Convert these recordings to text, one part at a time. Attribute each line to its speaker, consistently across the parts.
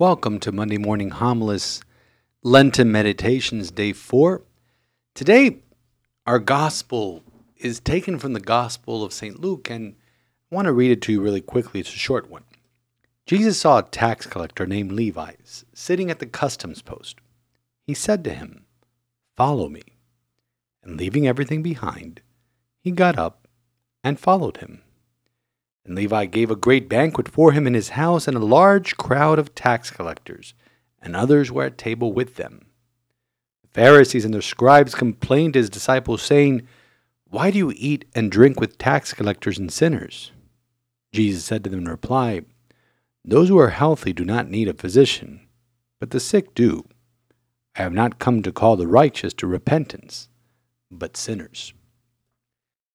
Speaker 1: Welcome to Monday Morning Homilus Lenten Meditations, Day 4. Today, our gospel is taken from the Gospel of St. Luke, and I want to read it to you really quickly. It's a short one. Jesus saw a tax collector named Levi sitting at the customs post. He said to him, Follow me. And leaving everything behind, he got up and followed him. And Levi gave a great banquet for him in his house, and a large crowd of tax collectors and others were at table with them. The Pharisees and the scribes complained to his disciples, saying, Why do you eat and drink with tax collectors and sinners? Jesus said to them in reply, Those who are healthy do not need a physician, but the sick do. I have not come to call the righteous to repentance, but sinners.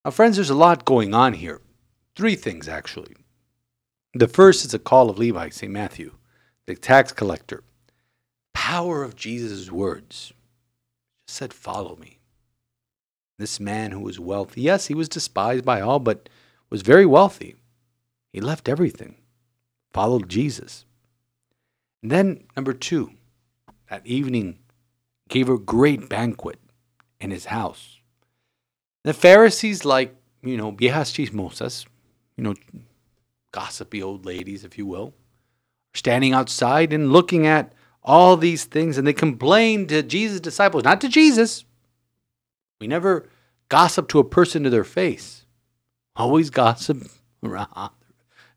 Speaker 1: Now, friends, there's a lot going on here. Three things, actually. The first is a call of Levi, St. Matthew, the tax collector. Power of Jesus' words. Said, Follow me. This man who was wealthy, yes, he was despised by all, but was very wealthy. He left everything, followed Jesus. And then, number two, that evening gave a great banquet in his house. The Pharisees, like, you know, viejas chismosas, you know, gossipy old ladies, if you will, standing outside and looking at all these things, and they complain to Jesus' disciples, not to Jesus. We never gossip to a person to their face. Always gossip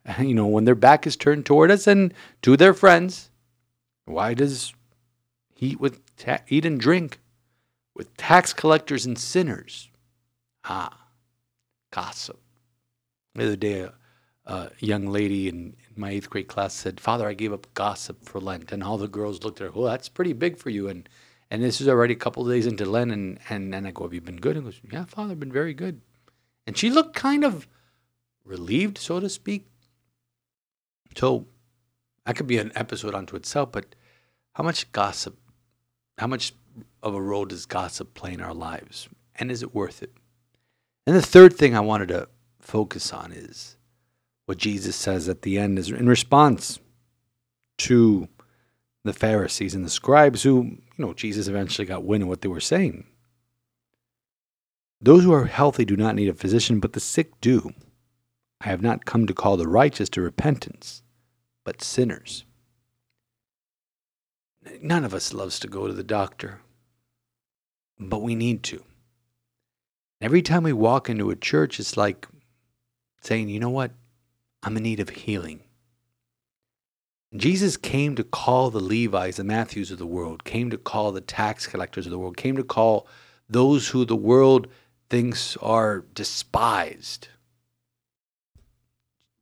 Speaker 1: you know, when their back is turned toward us and to their friends. Why does he eat with ta- eat and drink with tax collectors and sinners? Ah, gossip. The other day, a, a young lady in, in, my eighth grade class said, "Father, I gave up gossip for Lent," and all the girls looked at her. Well, that's pretty big for you, and and this is already a couple days into Lent, and and and I go, "Have you been good?" And goes, "Yeah, Father, I've been very good," and she looked kind of relieved, so to speak. So that could be an episode unto itself, but how much gossip, how much of a role does gossip play in our lives? And is it worth it? And the third thing I wanted to focus on is what Jesus says at the end is in response to the Pharisees and the scribes who, you know, Jesus eventually got wind of what they were saying. Those who are healthy do not need a physician, but the sick do. I have not come to call the righteous to repentance, but sinners. None of us loves to go to the doctor, but we need to. Every time we walk into a church, it's like saying, you know what? I'm in need of healing. Jesus came to call the Levites, the Matthews of the world, came to call the tax collectors of the world, came to call those who the world thinks are despised.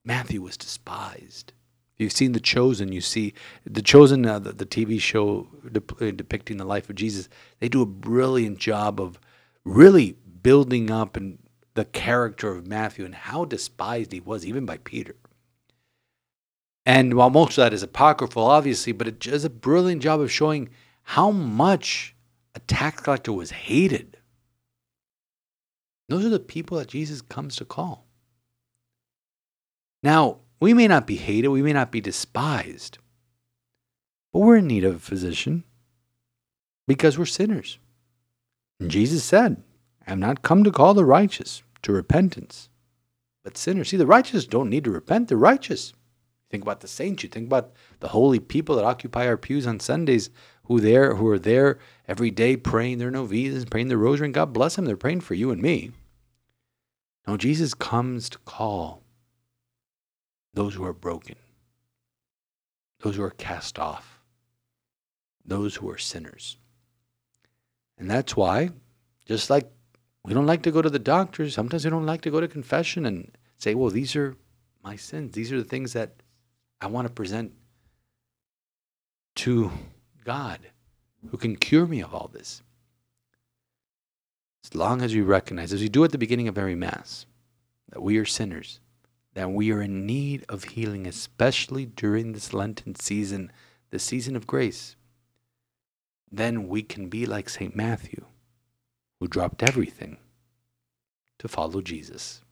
Speaker 1: Matthew was despised. You've seen The Chosen. You see The Chosen, uh, the, the, TV show de- depicting the life of Jesus. They do a brilliant job of really building up and the character of Matthew and how despised he was, even by Peter. And while most of that is apocryphal, obviously, but it does a brilliant job of showing how much a tax collector was hated. Those are the people that Jesus comes to call. Now, we may not be hated, we may not be despised, but we're in need of a physician because we're sinners. And Jesus said, I have not come to call the righteous, to repentance, but sinners. See, the righteous don't need to repent, they're righteous. Think about the saints, you think about the holy people that occupy our pews on Sundays, who there who are there every day praying their novenas, praying the rosary, and God bless them, they're praying for you and me. No, Jesus comes to call those who are broken, those who are cast off, those who are sinners. And that's why, just like we don't like to go to the doctors. Sometimes we don't like to go to confession and say, well, these are my sins. These are the things that I want to present to God who can cure me of all this. As long as we recognize, as we do at the beginning of every Mass, that we are sinners, that we are in need of healing, especially during this Lenten season, the season of grace, then we can be like St. Matthew who dropped everything to follow Jesus.